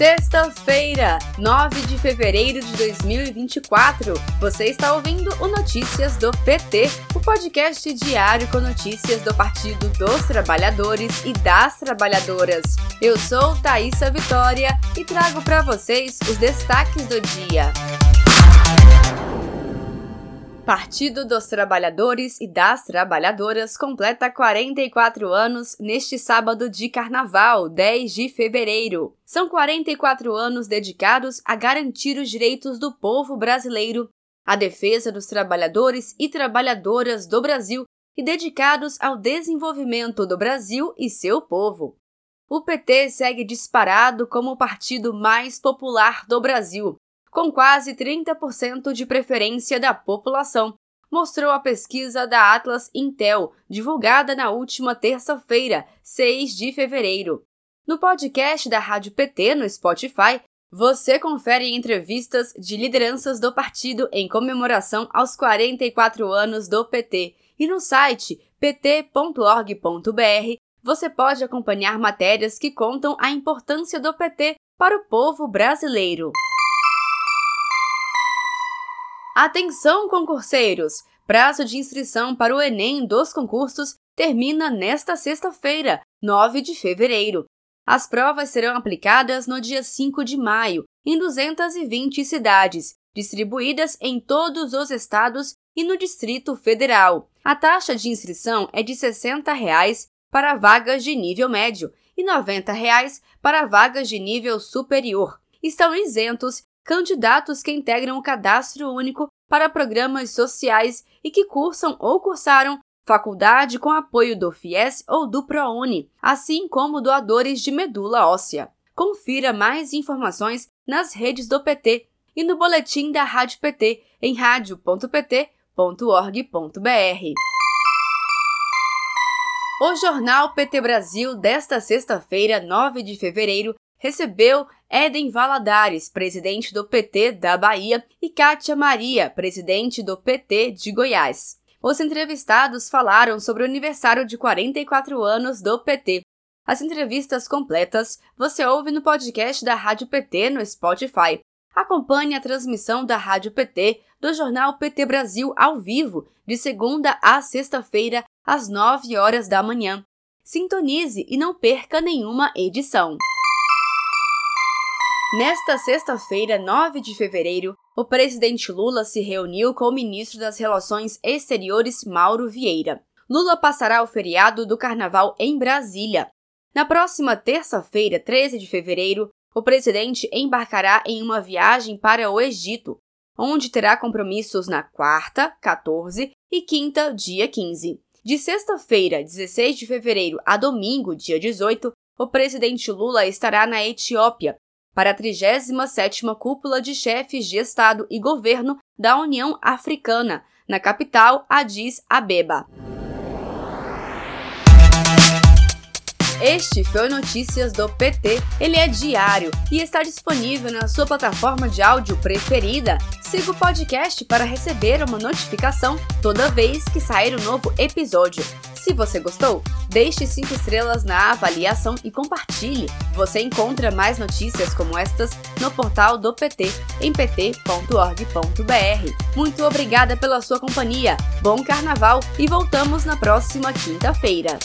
Sexta-feira, 9 de fevereiro de 2024. Você está ouvindo o Notícias do PT, o podcast diário com notícias do Partido dos Trabalhadores e das Trabalhadoras. Eu sou Thaisa Vitória e trago para vocês os destaques do dia. Partido dos Trabalhadores e das Trabalhadoras completa 44 anos neste sábado de carnaval, 10 de fevereiro. São 44 anos dedicados a garantir os direitos do povo brasileiro, a defesa dos trabalhadores e trabalhadoras do Brasil e dedicados ao desenvolvimento do Brasil e seu povo. O PT segue disparado como o partido mais popular do Brasil, com quase 30% de preferência da população, mostrou a pesquisa da Atlas Intel, divulgada na última terça-feira, 6 de fevereiro. No podcast da Rádio PT no Spotify, você confere entrevistas de lideranças do partido em comemoração aos 44 anos do PT. E no site pt.org.br você pode acompanhar matérias que contam a importância do PT para o povo brasileiro. Atenção, concurseiros! Prazo de inscrição para o Enem dos concursos termina nesta sexta-feira, 9 de fevereiro. As provas serão aplicadas no dia 5 de maio, em 220 cidades, distribuídas em todos os estados e no Distrito Federal. A taxa de inscrição é de 60 reais para vagas de nível médio e 90 reais para vagas de nível superior. Estão isentos candidatos que integram o cadastro único para programas sociais e que cursam ou cursaram faculdade com apoio do FIES ou do ProUni, assim como doadores de medula óssea. Confira mais informações nas redes do PT e no boletim da Rádio PT em radio.pt.org.br. O jornal PT Brasil desta sexta-feira, 9 de fevereiro, recebeu Éden Valadares, presidente do PT da Bahia, e Kátia Maria, presidente do PT de Goiás. Os entrevistados falaram sobre o aniversário de 44 anos do PT. As entrevistas completas você ouve no podcast da Rádio PT no Spotify. Acompanhe a transmissão da Rádio PT do jornal PT Brasil ao vivo, de segunda a sexta-feira, às 9 horas da manhã. Sintonize e não perca nenhuma edição. Nesta sexta-feira, 9 de fevereiro, o presidente Lula se reuniu com o ministro das Relações Exteriores, Mauro Vieira. Lula passará o feriado do Carnaval em Brasília. Na próxima terça-feira, 13 de fevereiro, o presidente embarcará em uma viagem para o Egito, onde terá compromissos na quarta, 14 e quinta, dia 15. De sexta-feira, 16 de fevereiro, a domingo, dia 18, o presidente Lula estará na Etiópia, para a 37ª Cúpula de Chefes de Estado e Governo da União Africana, na capital Addis Abeba. Este foi Notícias do PT. Ele é diário e está disponível na sua plataforma de áudio preferida. Siga o podcast para receber uma notificação toda vez que sair um novo episódio. Se você gostou, deixe 5 estrelas na avaliação e compartilhe. Você encontra mais notícias como estas no portal do PT em pt.org.br. Muito obrigada pela sua companhia. Bom carnaval e voltamos na próxima quinta-feira.